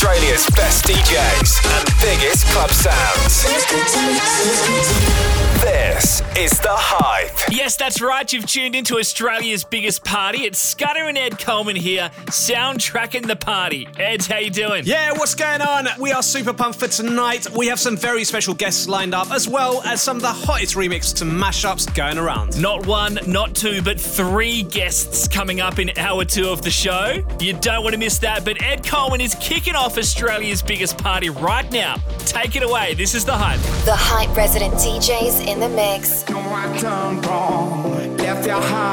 Home of Australia's best DJs and biggest club sounds. This is The Hype. Yes, that's right. You've tuned into Australia's biggest party. It's Scudder and Ed Coleman here, soundtracking the party. Ed, how you doing? Yeah, what's going on? We are super pumped for tonight. We have some very special guests lined up, as well as some of the hottest remixes to mashups going around. Not one, not two, but three guests coming up in hour two of the show. You don't want to miss that, but Ed Coleman is kicking off Australia's biggest party right now. Take it away. This is The Hype. The Hype resident DJs in the mix. know I done wrong, left your heart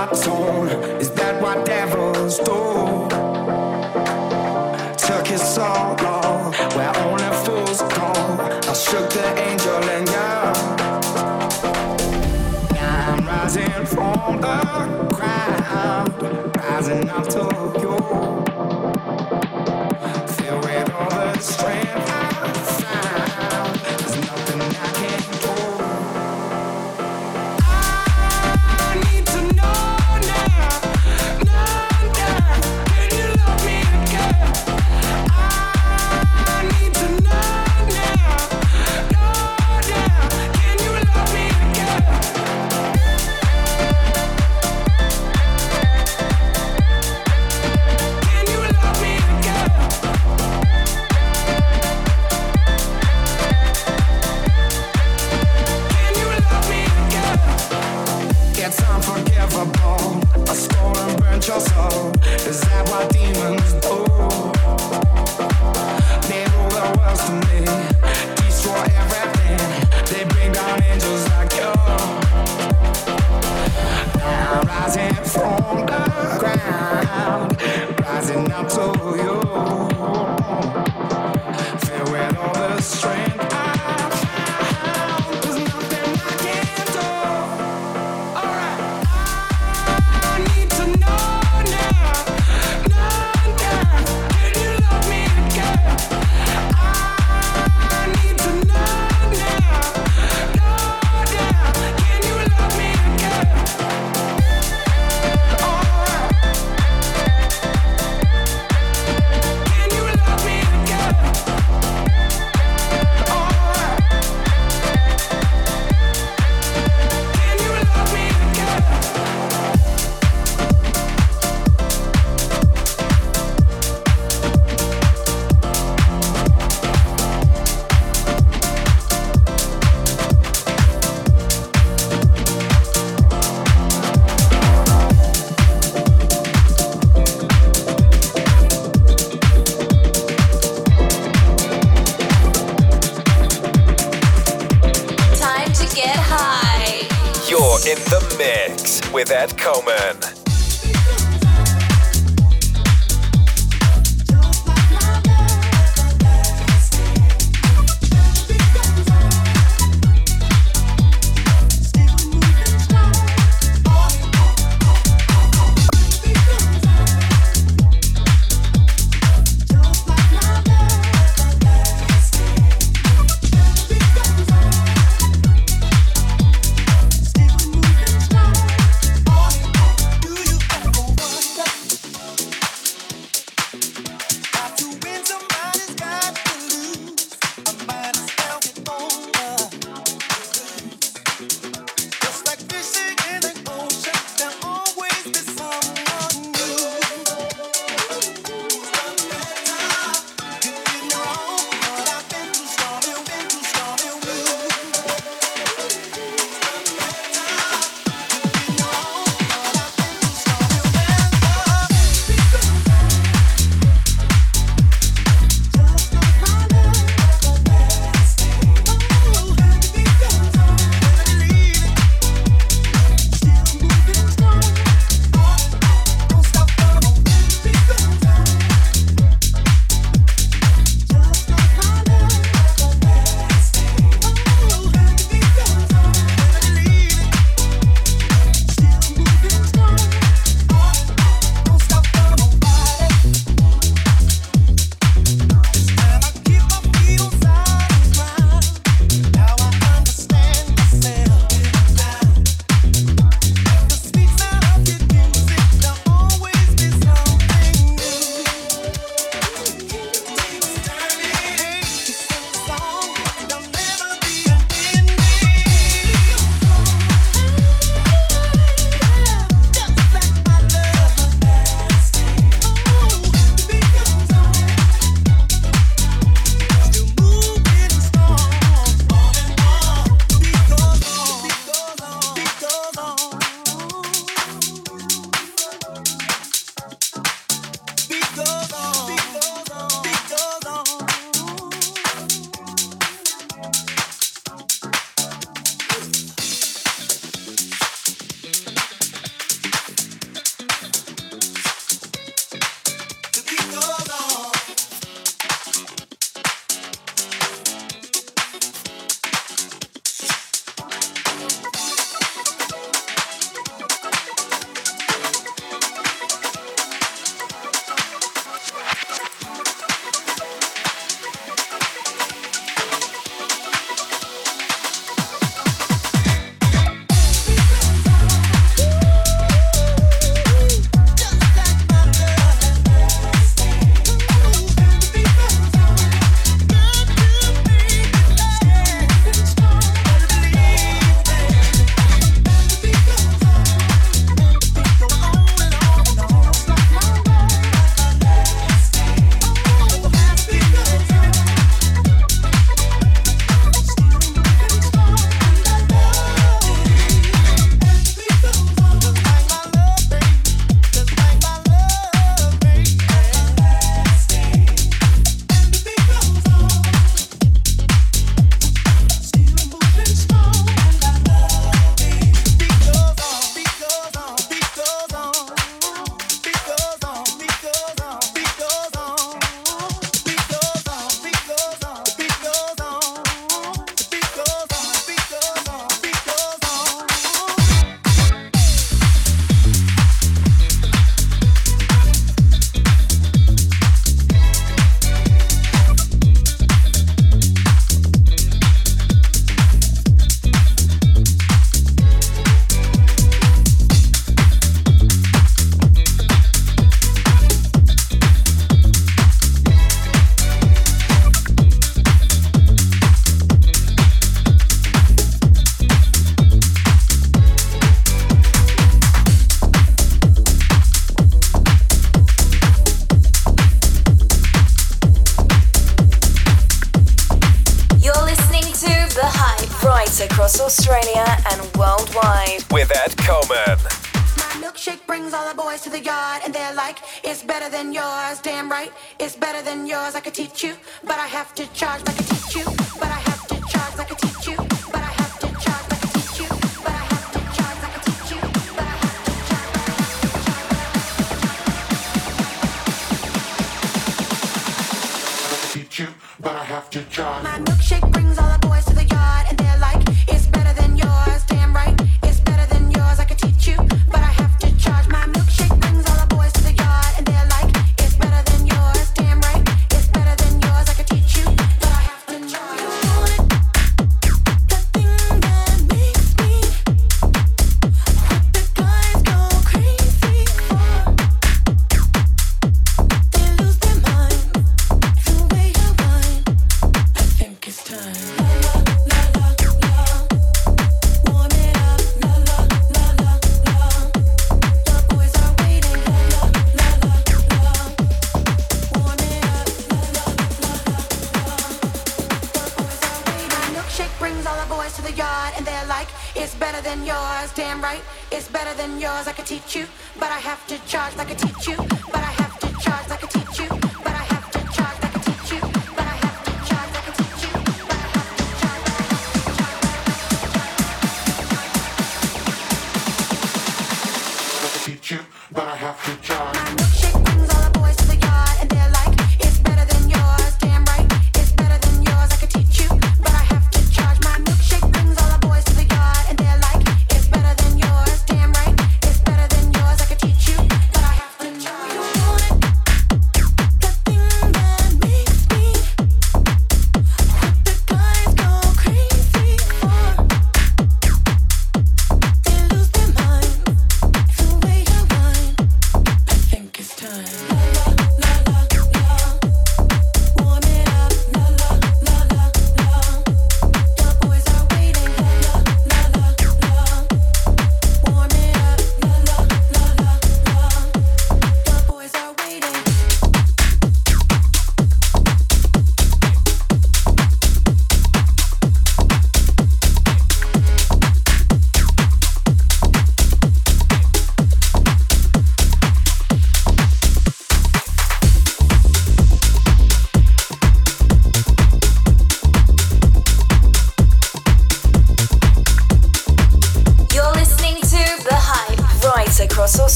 with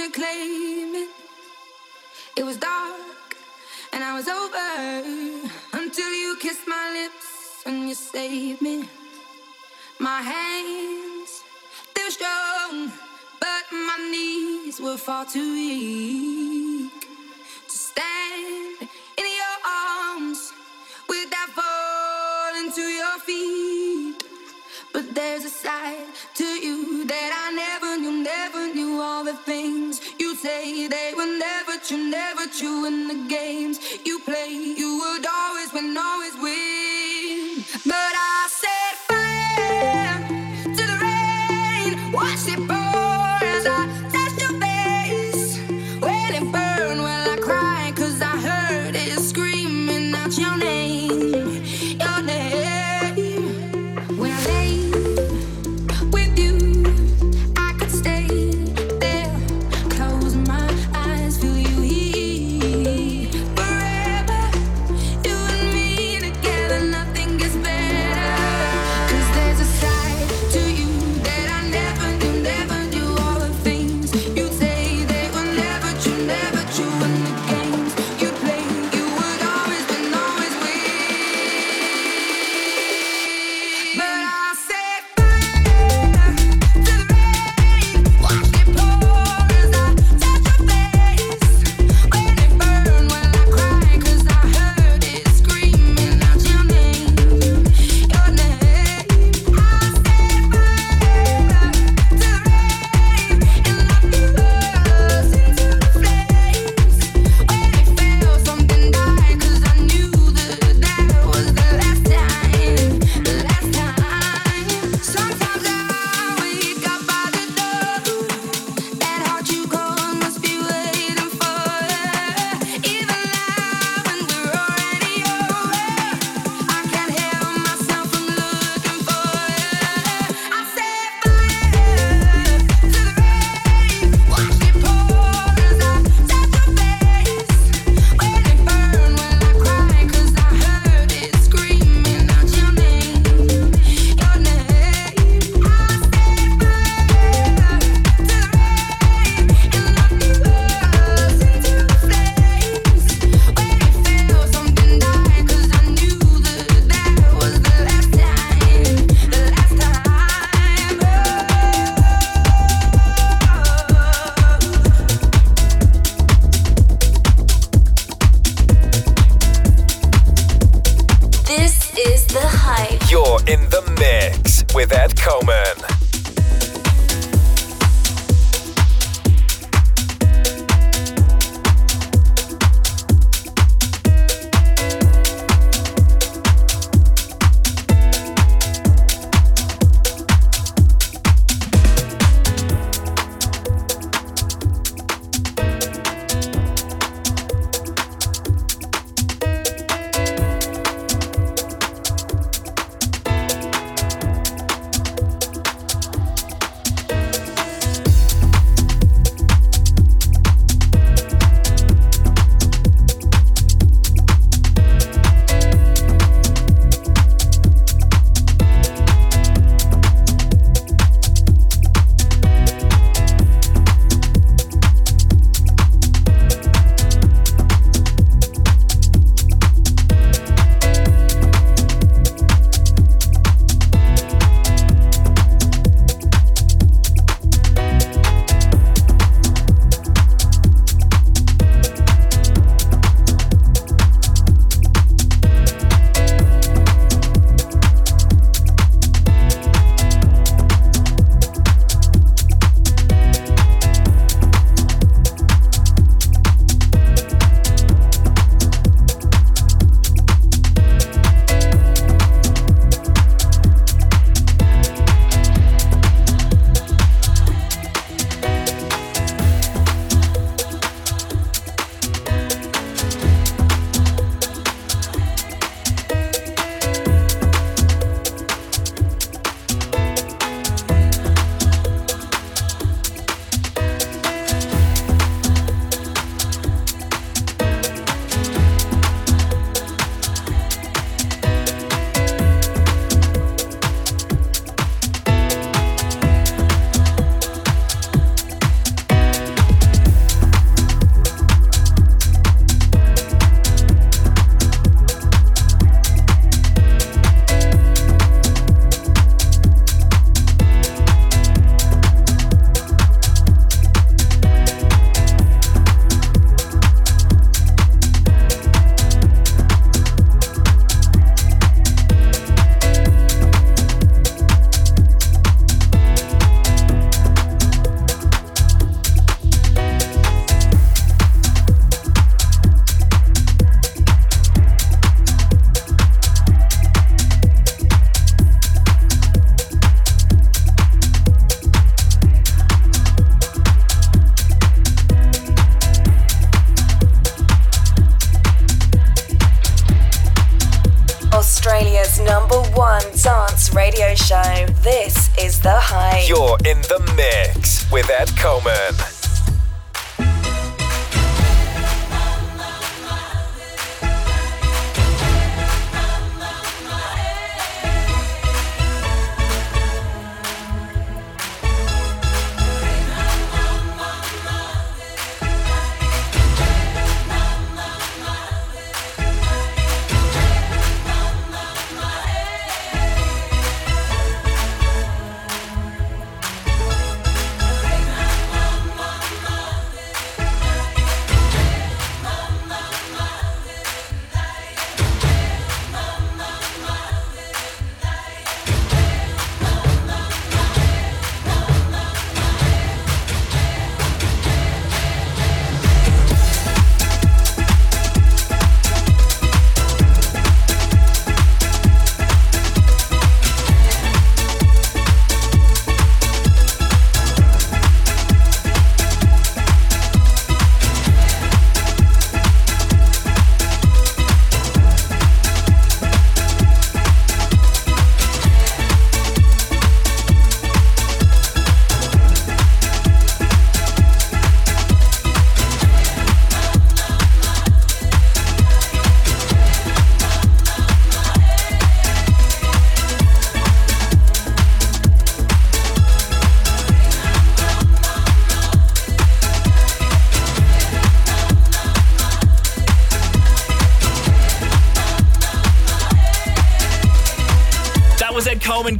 to claim it. It was dark and I was over until you kissed my lips and you saved me. My hands, they were strong, but my knees were far too weak. they were never true, never true in the games you play. You would always win, always win.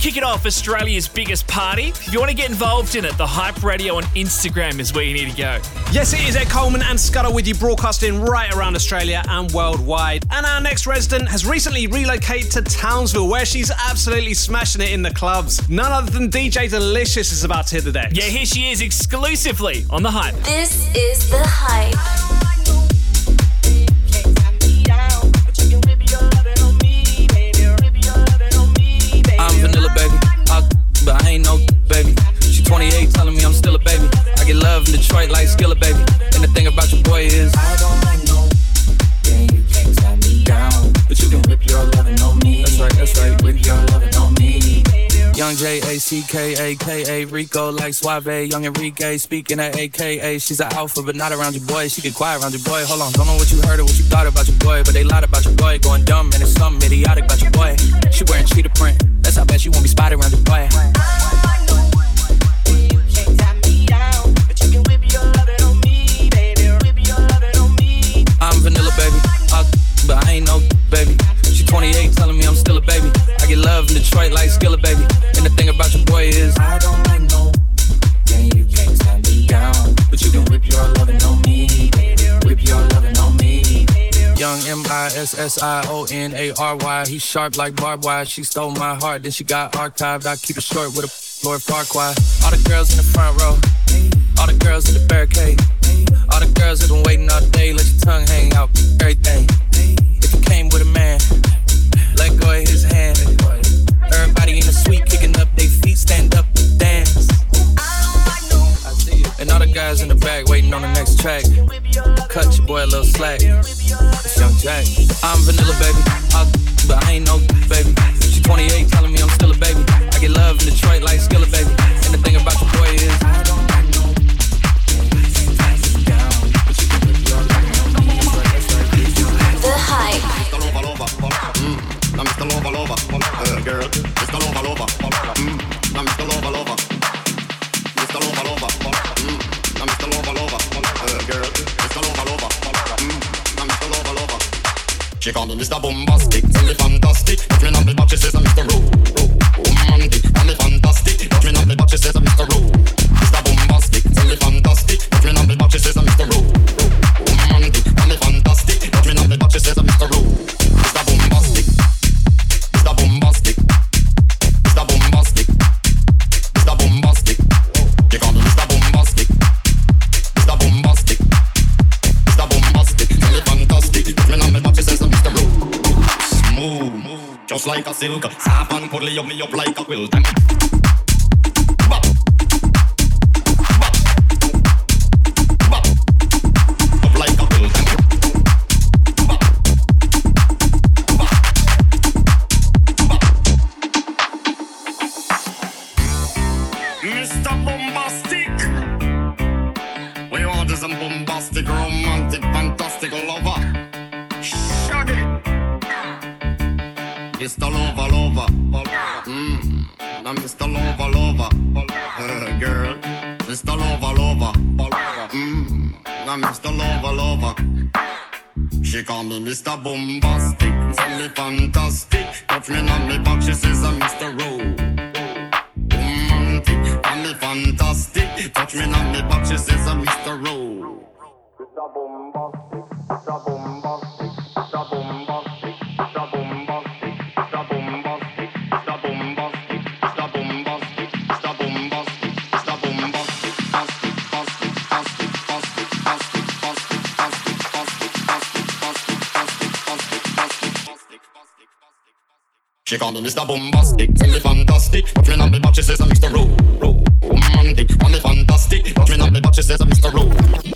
Kicking off Australia's biggest party. If you want to get involved in it, the Hype Radio on Instagram is where you need to go. Yes, it is Ed Coleman and Scudder with you broadcasting right around Australia and worldwide. And our next resident has recently relocated to Townsville where she's absolutely smashing it in the clubs. None other than DJ Delicious is about to hit the deck. Yeah, here she is exclusively on the Hype. This is the hype. C K A K A Rico like Suave, Young Enrique speaking at AKA. She's an alpha, but not around your boy. She get quiet around your boy. Hold on, don't know what you heard or what you thought about your boy, but they lied about your boy. Going dumb and it's something idiotic about your boy. She wearing cheetah print. That's how bad she won't be spotted around your boy. I'm vanilla, baby. I, but I ain't no baby. She 28, telling me I'm still a baby. I get love in Detroit like Skilla, baby. And the thing about your boy is I don't like no. Yeah, you can't tie me down. But you can whip your lovin' on me. Whip your lovin' on me. Young M I S S I O N A R Y. He's sharp like barbed wire. She stole my heart, then she got archived. I keep it short with a Lord Farquaad. All the girls in the front row. All the girls in the barricade. All the girls that been waiting all day. Let your tongue hang out. Everything. If you came with a man, let go of his hand. Everybody in the suite kicking up their feet, stand up, dance. And all the guys in the back waiting on the next track. Cut your boy a little slack. It's Young. I'm vanilla, baby. I, but I ain't no baby. She 28, telling me I'm still a baby. I get love in Detroit like Skilla, baby. And the thing about your Now Mr. Lover Lover. Girl. Mr. Lover Lover. Mm. Now Mr. Lover Lover. Mr. Lover Lover. Mm. Mr. Lover Lover. Girl. Mr. Lover Lover. Mm. Mr. Lover Lover. She call me Mr. Bombastic, tell me fantastic. Touch me on the butt, she says I'm Mr. Ro- Ro- Romantic, call me fantastic. Touch me on the butt, she says I'm Mr. Ro- like a silk. Soft and cuddly, hug me up like a quilt. Mr. Lover, lover. Mm. Now Mr. Lover, lover. Uh, girl. Mr. Lover, lover. Mm. Now Mr. Lover, lover. She call me Mr. Bombastic, tell me fantastic. Touch me on me back, she says I'm Mr. Rowe romantic, and me fantastic. Touch me on me back, she says I'm Mr. Rowe. Mr. Bombastic, She call me Mr. Bombastic, tell me fantastic. Touch me on me back, she says I'm Mr. Ro, Ro, romantic. Call me fantastic. Touch me on me back, she says I'm Mr. Ro,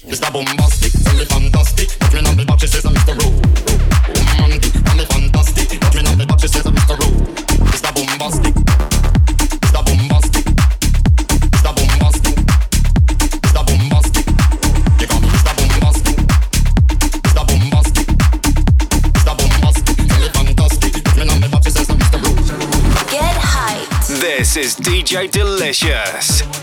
Mr. Bombastic, DJ Delicious.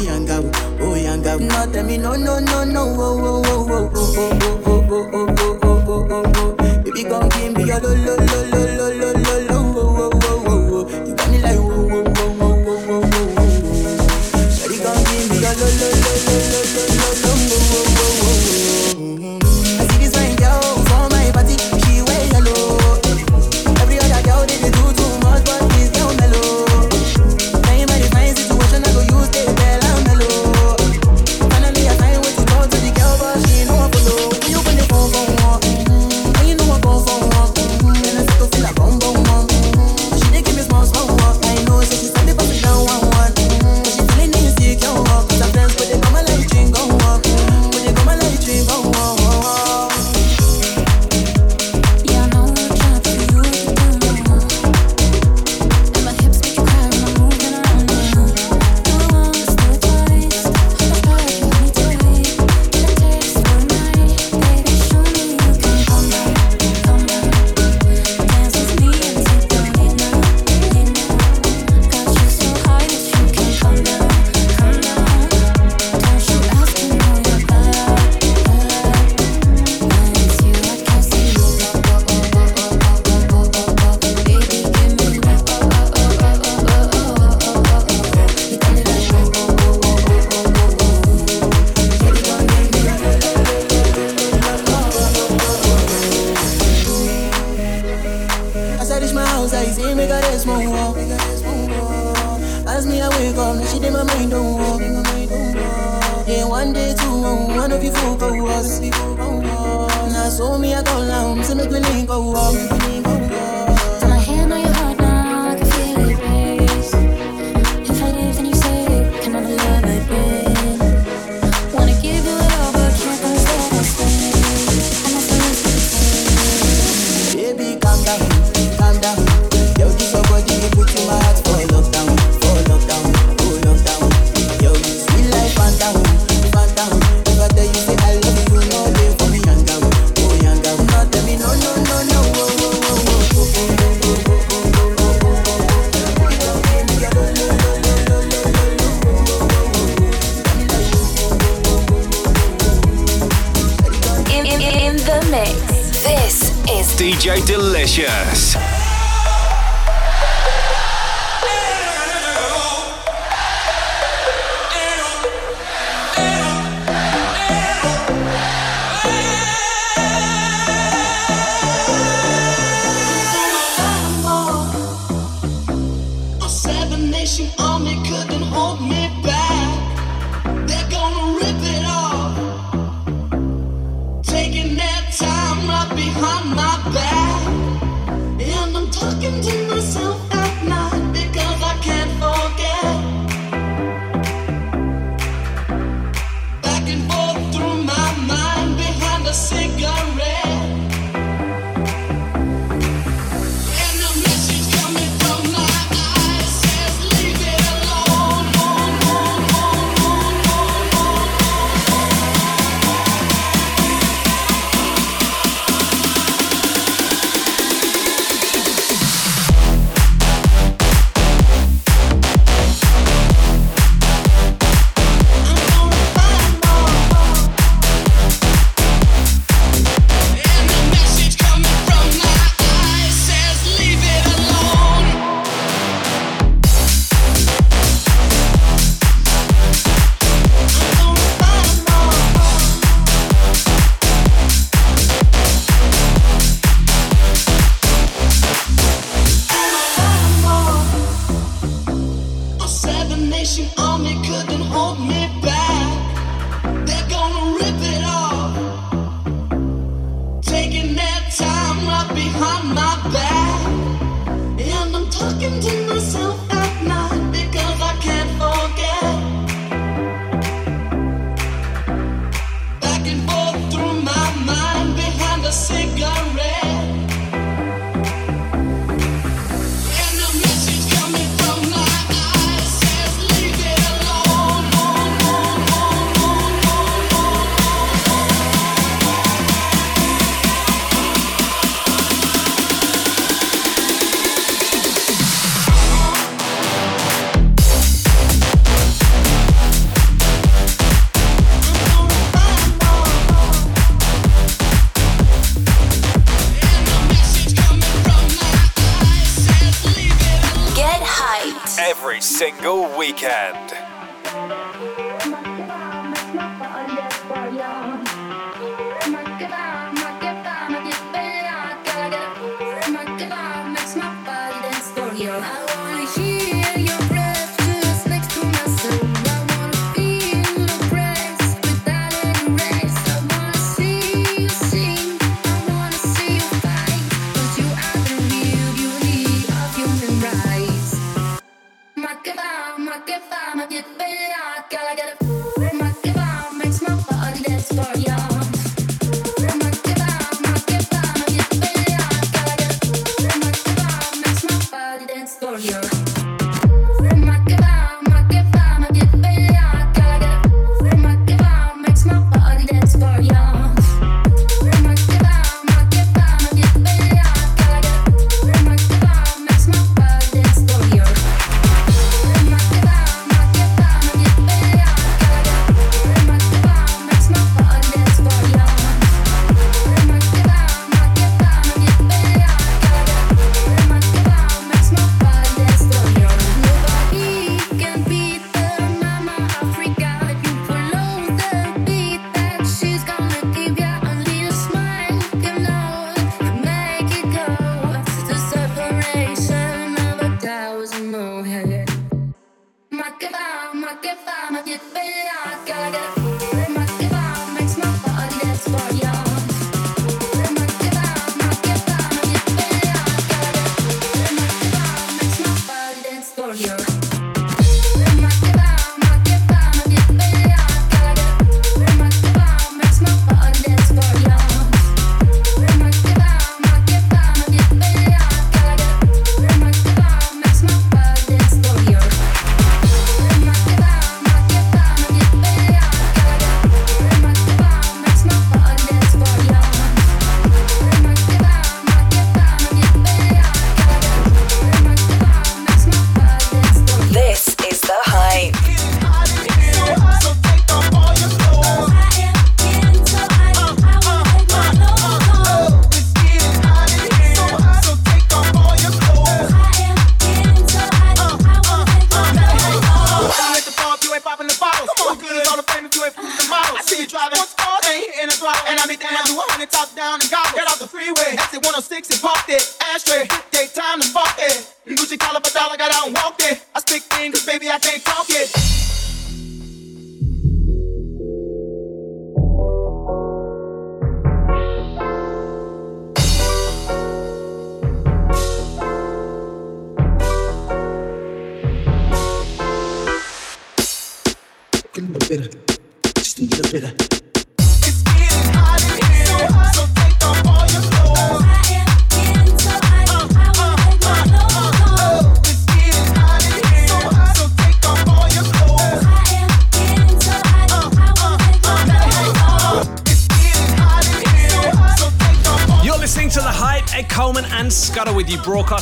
we hang out, oh we hang out. No tell me no no no no oh oh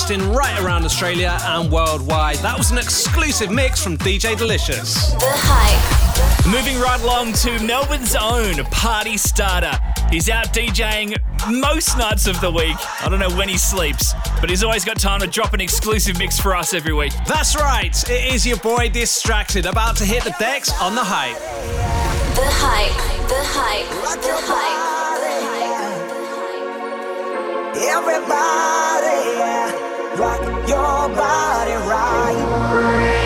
broadcasting right around Australia and worldwide. That was an exclusive mix from DJ Delicious. The Hype. Moving right along to Melbourne's own party starter. He's out DJing most nights of the week. I don't know when he sleeps, but he's always got time to drop an exclusive mix for us every week. That's right. It is your boy Distracted about to hit the decks on The Hype. The Hype. The Hype. The Hype. Lord.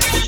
you.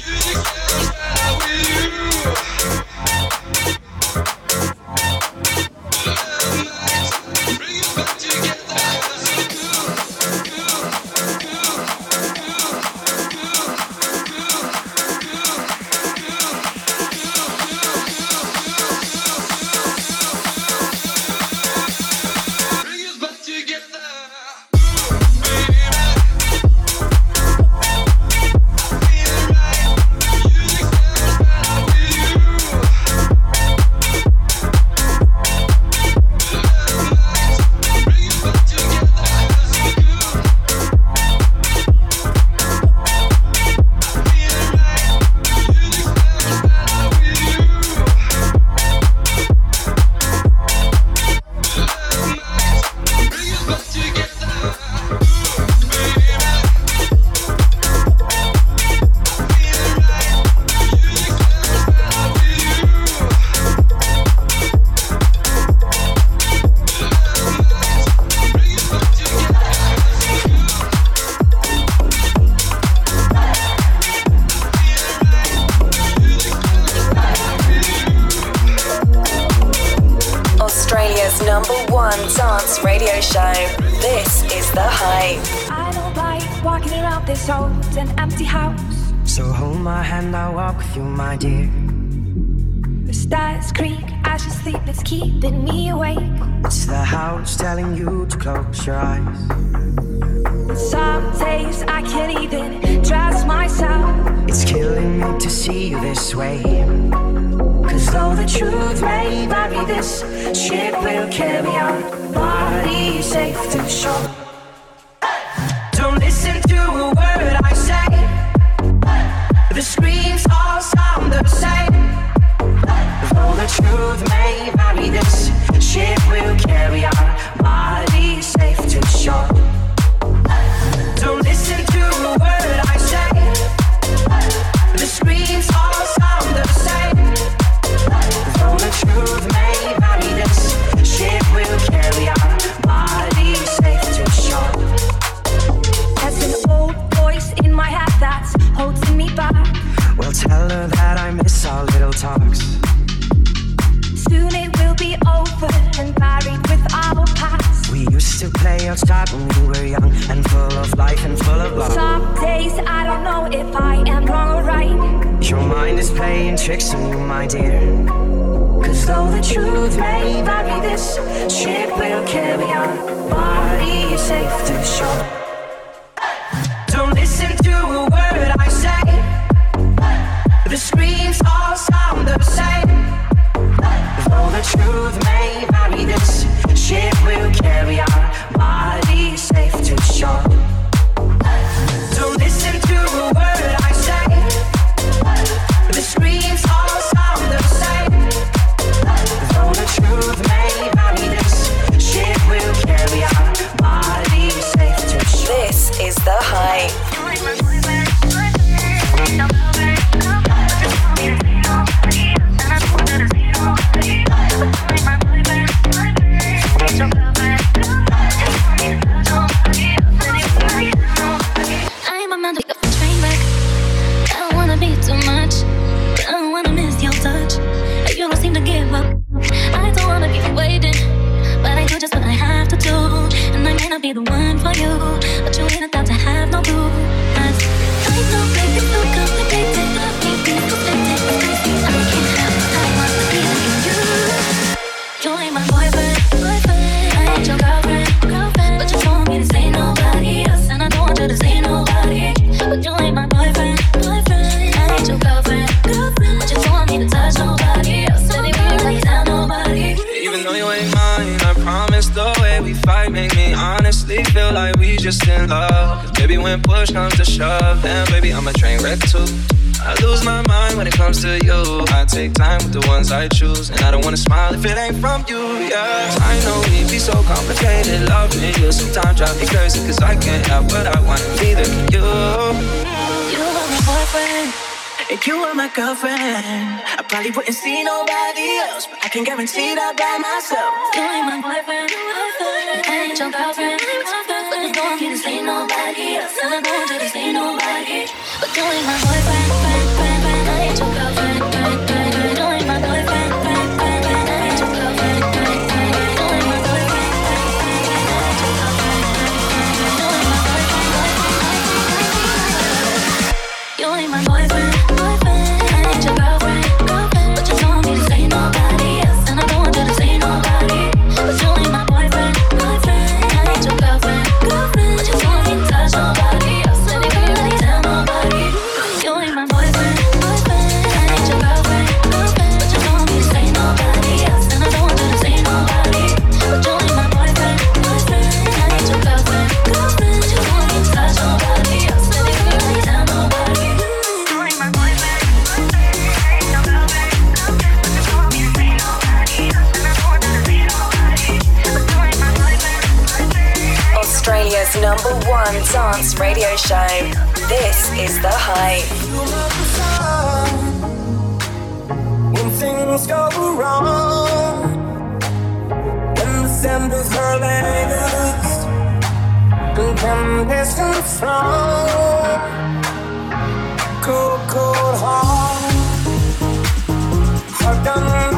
shove, and baby, I'm a train wreck too. I lose my mind when it comes to you. I take time with the ones I choose, and I don't wanna smile if it ain't from you, yeah. I know we be so complicated, love me, you sometimes drive me crazy, cause I can't have what I want, neither can you. You are my boyfriend, and you are my girlfriend. I probably wouldn't see nobody else, but I can guarantee that by myself. You ain't my boyfriend, I ain't your girlfriend. I'm going to nobody else. I'm going to ain't nobody. But you ain't my boyfriend. One Dance Radio Show. This is The Hype. When things go wrong, when the sand is her latest, and can distance from cold, cold heart. I've done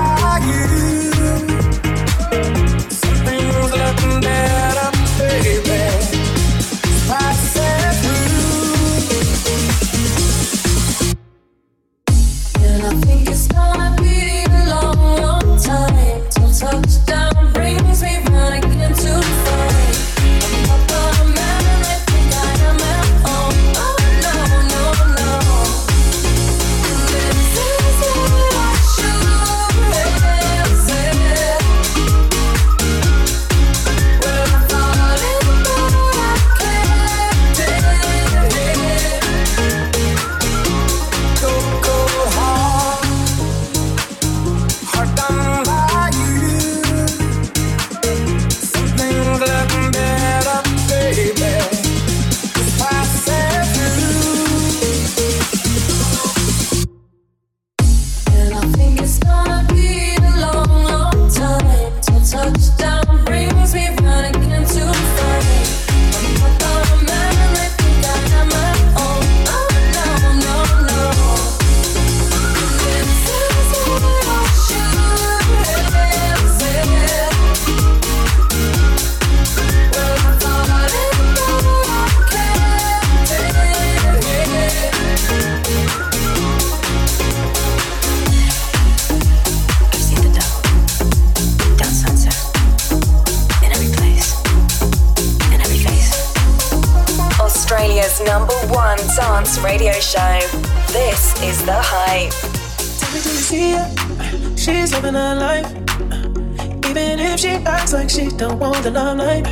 don't want the limelight.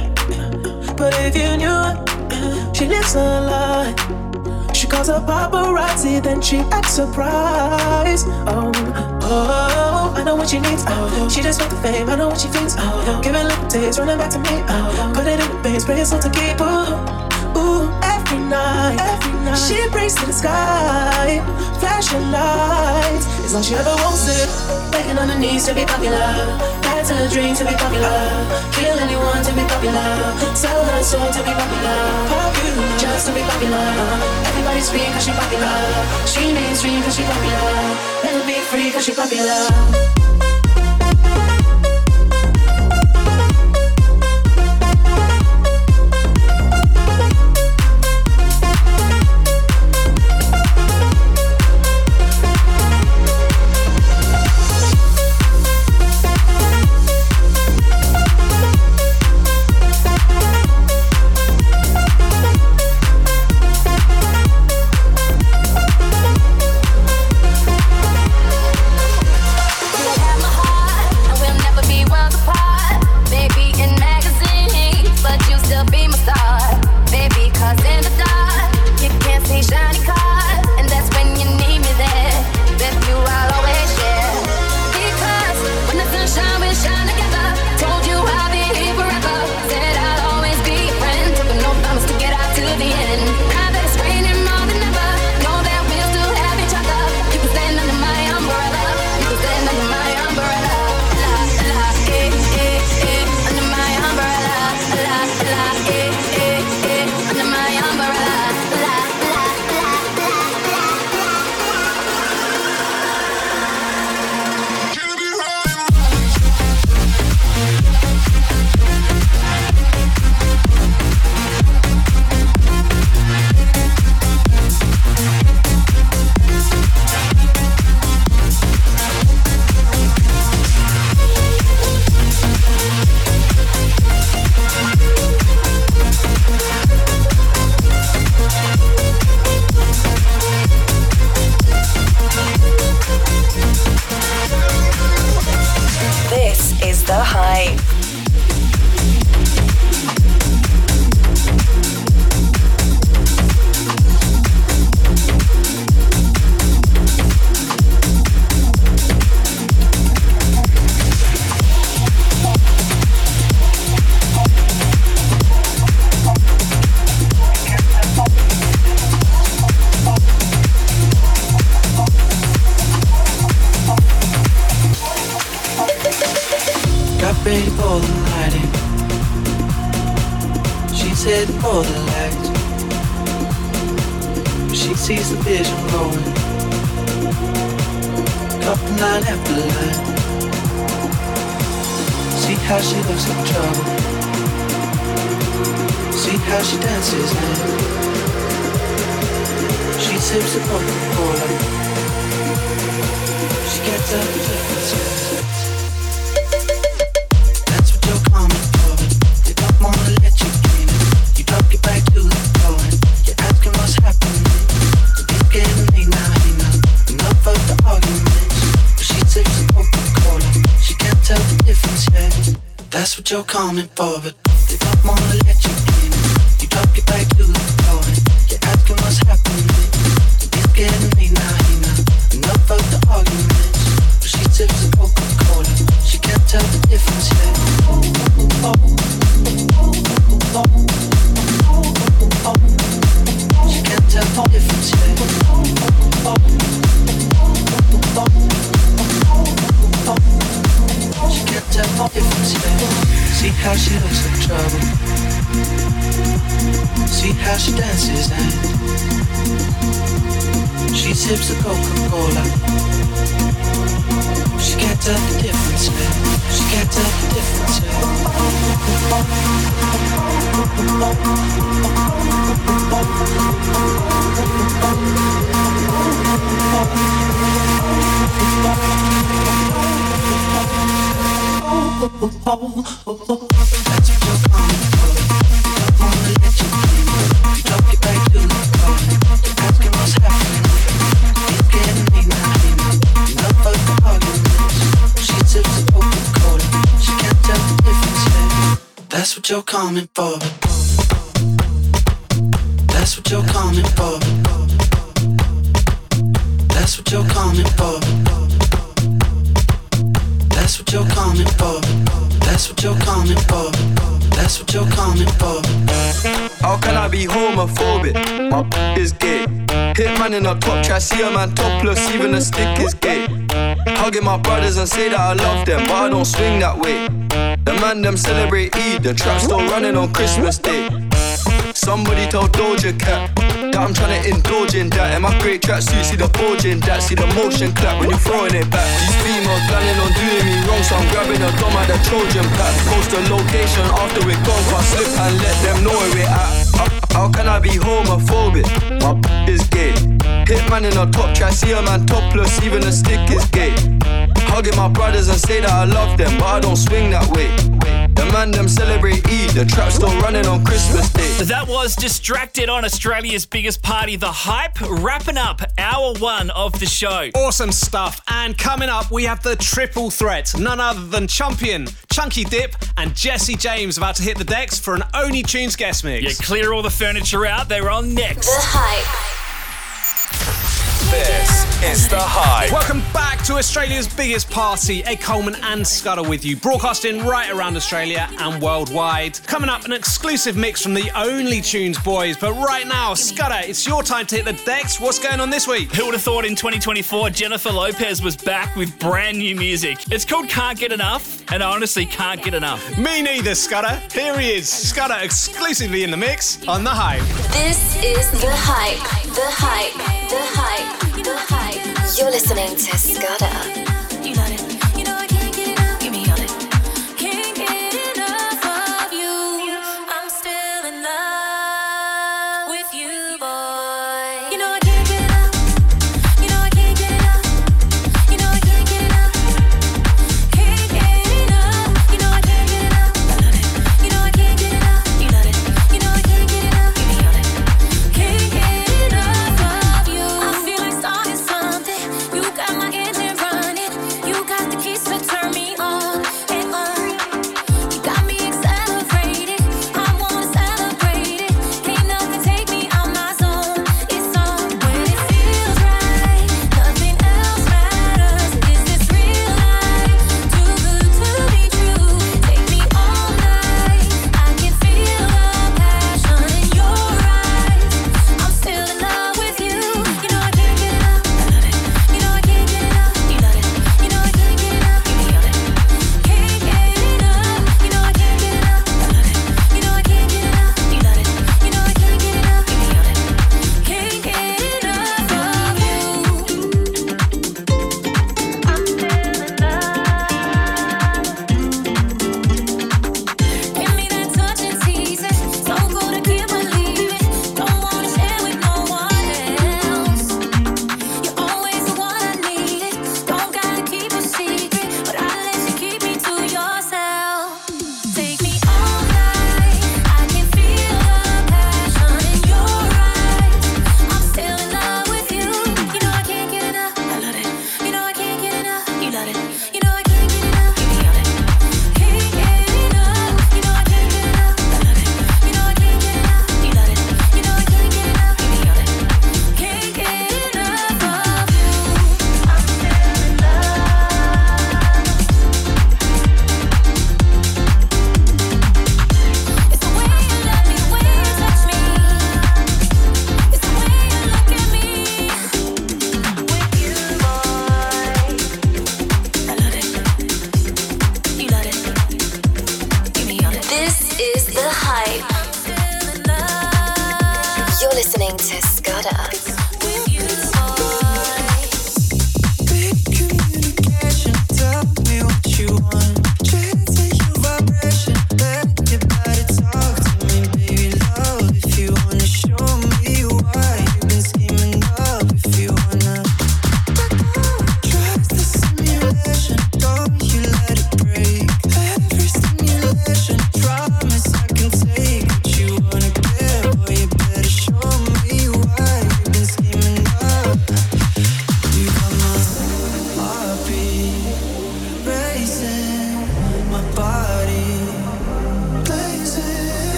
But if you knew she lives a life. She calls her paparazzi, then she acts surprised. Oh, oh, I know what she needs. Oh, she just want the fame. I know what she thinks. Oh, give it little taste, running back to me. Oh, put it in the base, pray it's all to keep. Ooh, ooh, every night, every night. She breaks to the sky, flashing lights. Long as she ever wants it, begging on her knees to be popular. That's her dream to be popular. Kill anyone to be popular. Sell her soul to be popular. Popular, just to be popular. Everybody scream cause she popular. She mainstream cause she popular. Let her be free cause she popular. Heading for the lights. She sees the vision growing. Couple line after line. See how she looks in trouble. See how she dances now. She sips a Coca-Cola. She gets up the what you're coming for, but they don't wanna let you in. You drop your back to you're coming for. That's what you're coming for. That's what you're coming for. That's what you're coming for. That's what you're coming for. That's what you're coming for. How can I be homophobic? My is gay. Hit man in a top try, see a man topless, even a stick is gay. Hugging my brothers and say that I love them, but I don't swing that way. Man them celebrate Eid, the trap still running on Christmas Day. Somebody told Doja Cat that I'm trying to indulge in that. And my great tracksuit, see the in that, see the motion clap when you're throwing it back. These females planning on doing me wrong, so I'm grabbing a dome at the Trojan pack. Post the location after we're gone, but slip and let them know where we're at. How, can I be homophobic? My is gay. Hit man in a top track, see a man topless, even a stick is gay. Hugging my brothers and say that I love them, but I don't swing that way. The man them celebrate Eid, the trap still running on Christmas Day. That was Distracted on Australia's biggest party, The Hype, wrapping up hour one of the show. Awesome stuff. And coming up, we have the triple threat. None other than Chumpion, Chunky Dip, and Jesse James about to hit the decks for an Only Tunes guest mix. Yeah, clear all the furniture out. They're on next. The Hype. This is The Hype. Welcome back to Australia's biggest party. Ed Coleman and Scudder with you, broadcasting right around Australia and worldwide. Coming up, an exclusive mix from the Only Tunes boys. But right now, Scudder, it's your time to hit the decks. What's going on this week? Who would have thought in 2024 Jennifer Lopez was back with brand new music? It's called Can't Get Enough, and I honestly can't get enough. Me neither, Scudder. Here he is, Scudder exclusively in the mix on The Hype. This is The Hype. The Hype. The Hype. The Hype. You're listening to Scudder.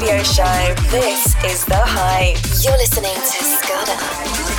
radio show. This is The Hype. You're listening to Scudder.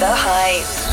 The Hype.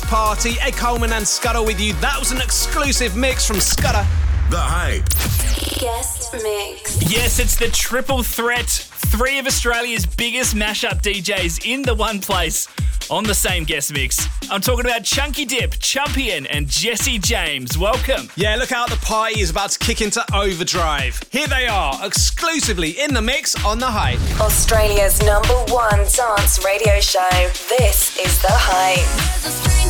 Party. Ed Coleman and Scudder with you. That was an exclusive mix from Scudder. The Hype. Guest mix. Yes, it's the triple threat. Three of Australia's biggest mashup DJs in the one place on the same guest mix. I'm talking about Chunky Dip, Chumpion, and Jesse James. Welcome. Yeah, look out, the party is about to kick into overdrive. Here they are, exclusively in the mix on The Hype. Australia's number one dance radio show. This is The Hype.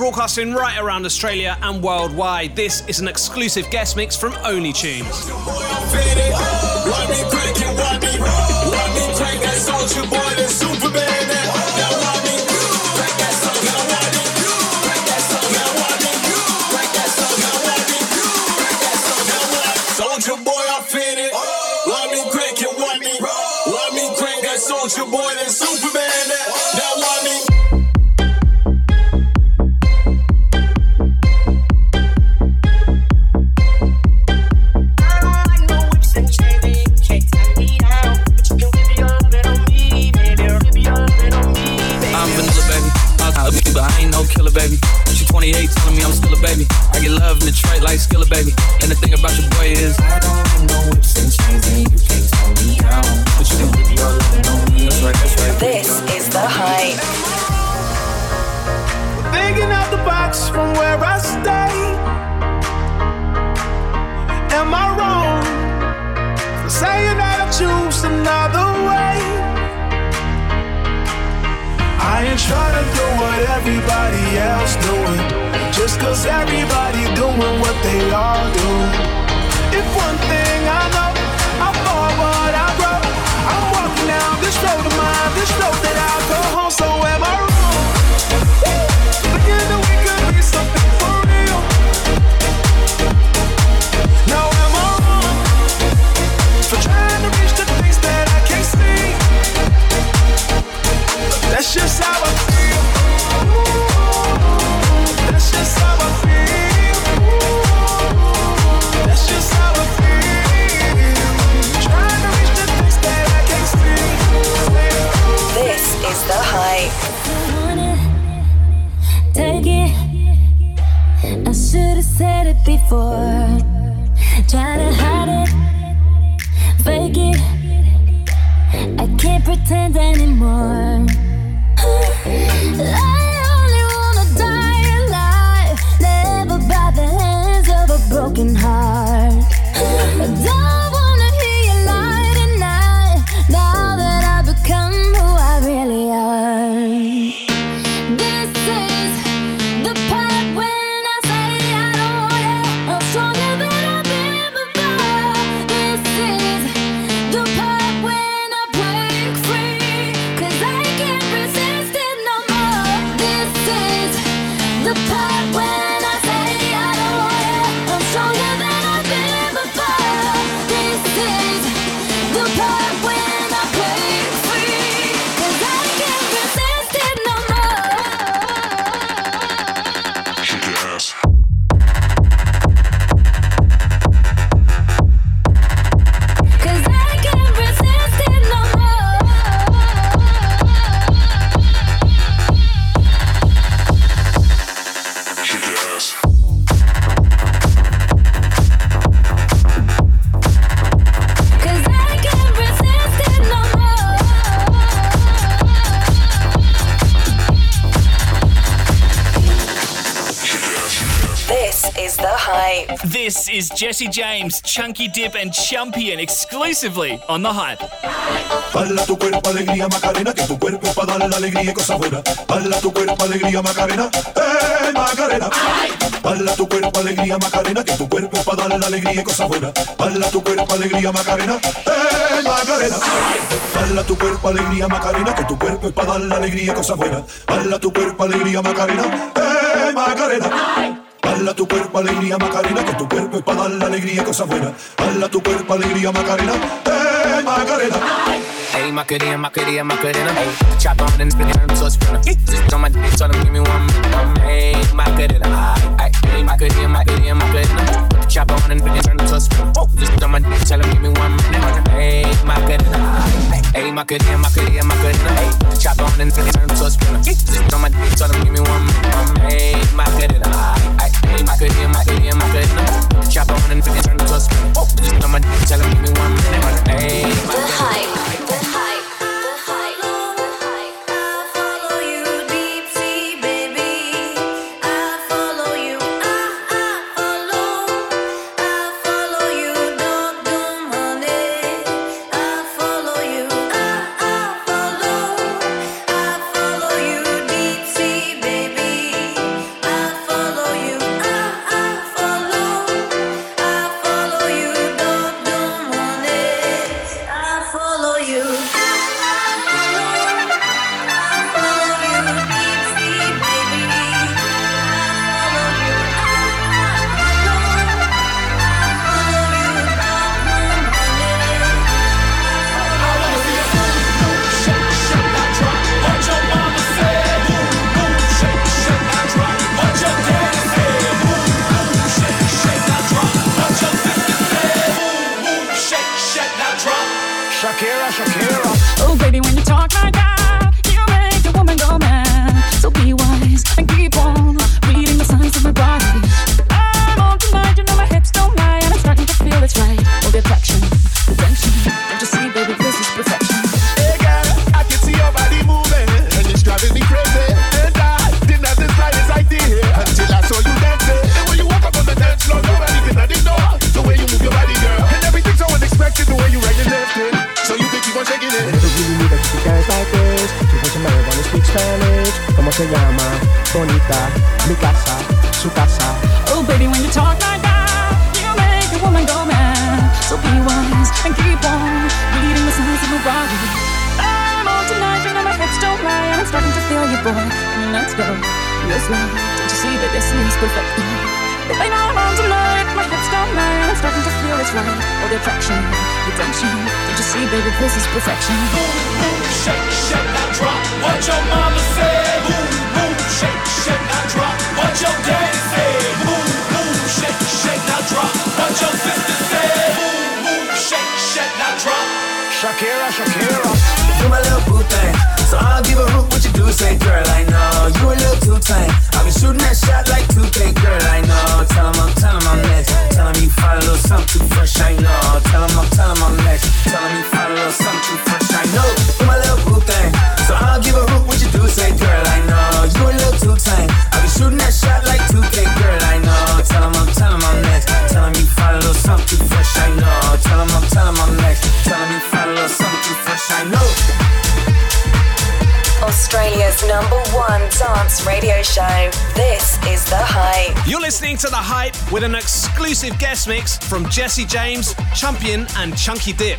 broadcasting right around Australia and worldwide. This is an exclusive guest mix from Only Tunes. Jesse James, Chunky Dip, and Chumpion exclusively on The Hype. Tu cuerpo, alegría, Macarena, que tu cuerpo es dar la alegría y tu cuerpo, alegría, Macarena, eh, Macarena. Tu cuerpo, alegría, Macarena, que tu cuerpo es dar la alegría y tu cuerpo, alegría, Macarena, eh, Macarena. Tu cuerpo, alegría, Macarena, que tu cuerpo es dar la alegría y tu cuerpo, alegría, Macarena, eh, Macarena. Hala tu cuerpo alegría Macarena, que tu cuerpo es para dar la alegría cosa buena. Hala tu cuerpo alegría Macarena, eh Macarena. Hey, Macarena, Macarena, Macarena. Hey, chop on and spin it so it's. Just on my dick, give me one. Hey, Hey, Chop on and spin it so it's. Just on my dick, tell him give me one. Hey, Hey, chop on and spin it so it's. Just on my dick, tell him give me one. Hey, Hey, Chop on and spin it so it's. Just on my dick, tell him give me one. Hey, The hype. number one dance radio show. This is The Hype. You're listening to The Hype with an exclusive guest mix from Jesse James, Chumpion, and Chunky Dip.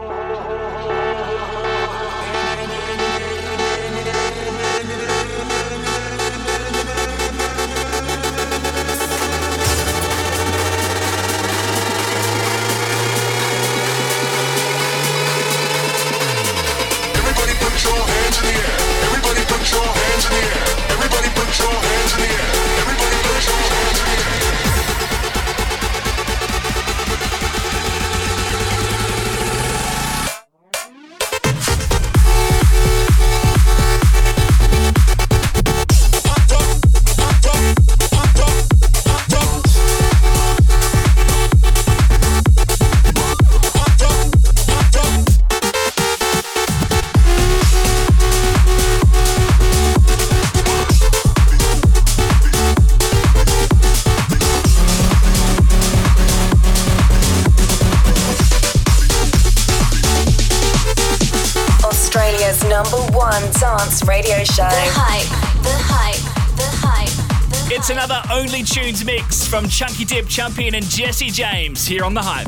Tunes mix from Chunky Dip Chumpion and Jesse James here on The Hype.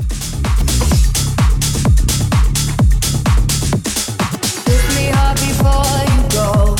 Me before you go.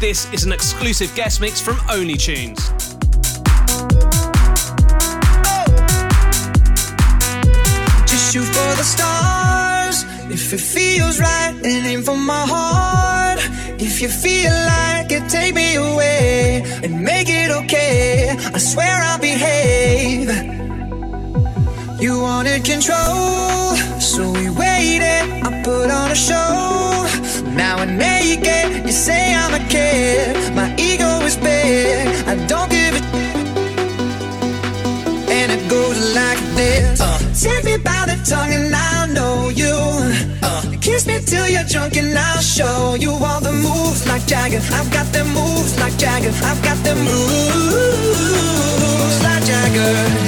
This is an exclusive guest mix from Only Tunes. Just shoot for the stars if it feels right, and aim for my heart. If you feel like it, take me away and make it okay. I swear I'll behave. You wanted control, so we waited. I put on a show tongue and I know you. Uh, kiss me till you're drunk and I'll show you all the moves like Jagger. I've got the moves like Jagger. I've got the moves like Jagger.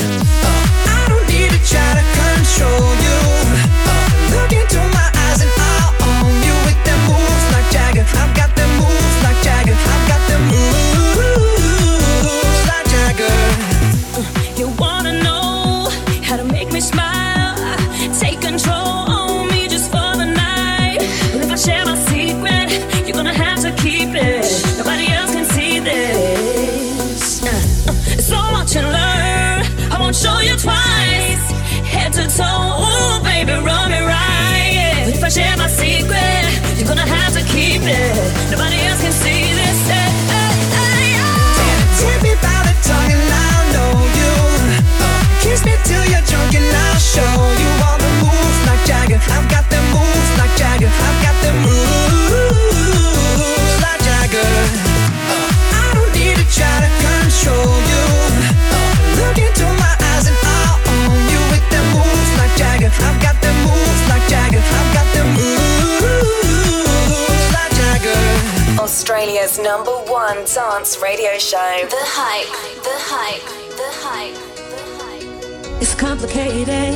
one dance radio show. The hype, the hype, the hype. It's complicated,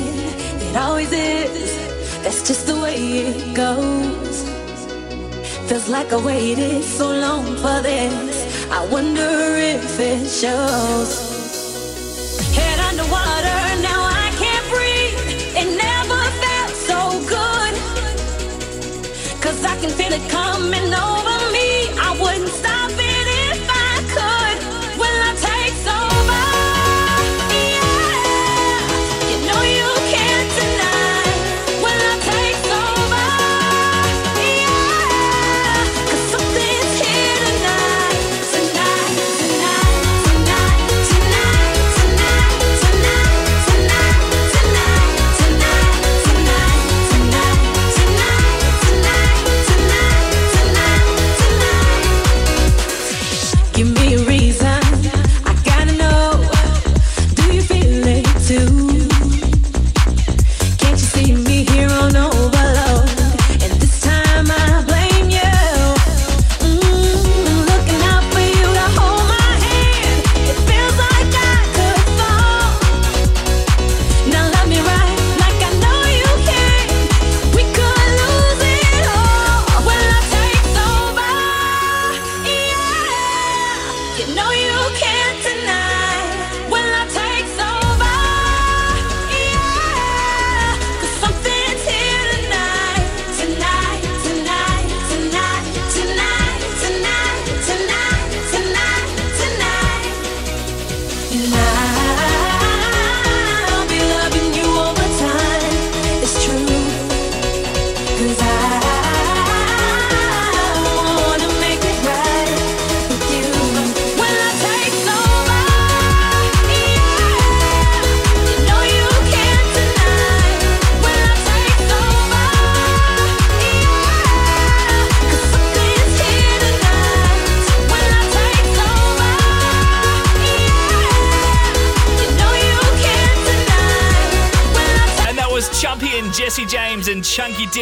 it always is. That's just the way it goes. Feels like I waited so long for this. I wonder if it shows. Head underwater now. I can't breathe. It never felt so good. Cause I can feel it coming on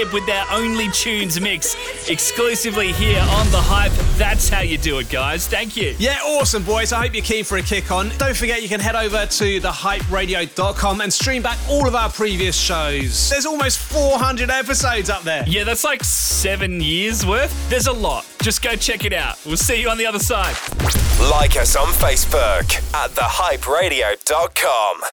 Chunky with their only tunes mix exclusively here on The Hype. That's how you do it, guys. Thank you. Yeah, awesome, boys. I hope you're keen for a kick on. Don't forget you can head over to thehyperadio.com and stream back all of our previous shows. There's almost 400 episodes up there. Yeah, that's like seven years worth. There's a lot. Just go check it out. We'll see you on the other side. Like us on Facebook at thehyperadio.com.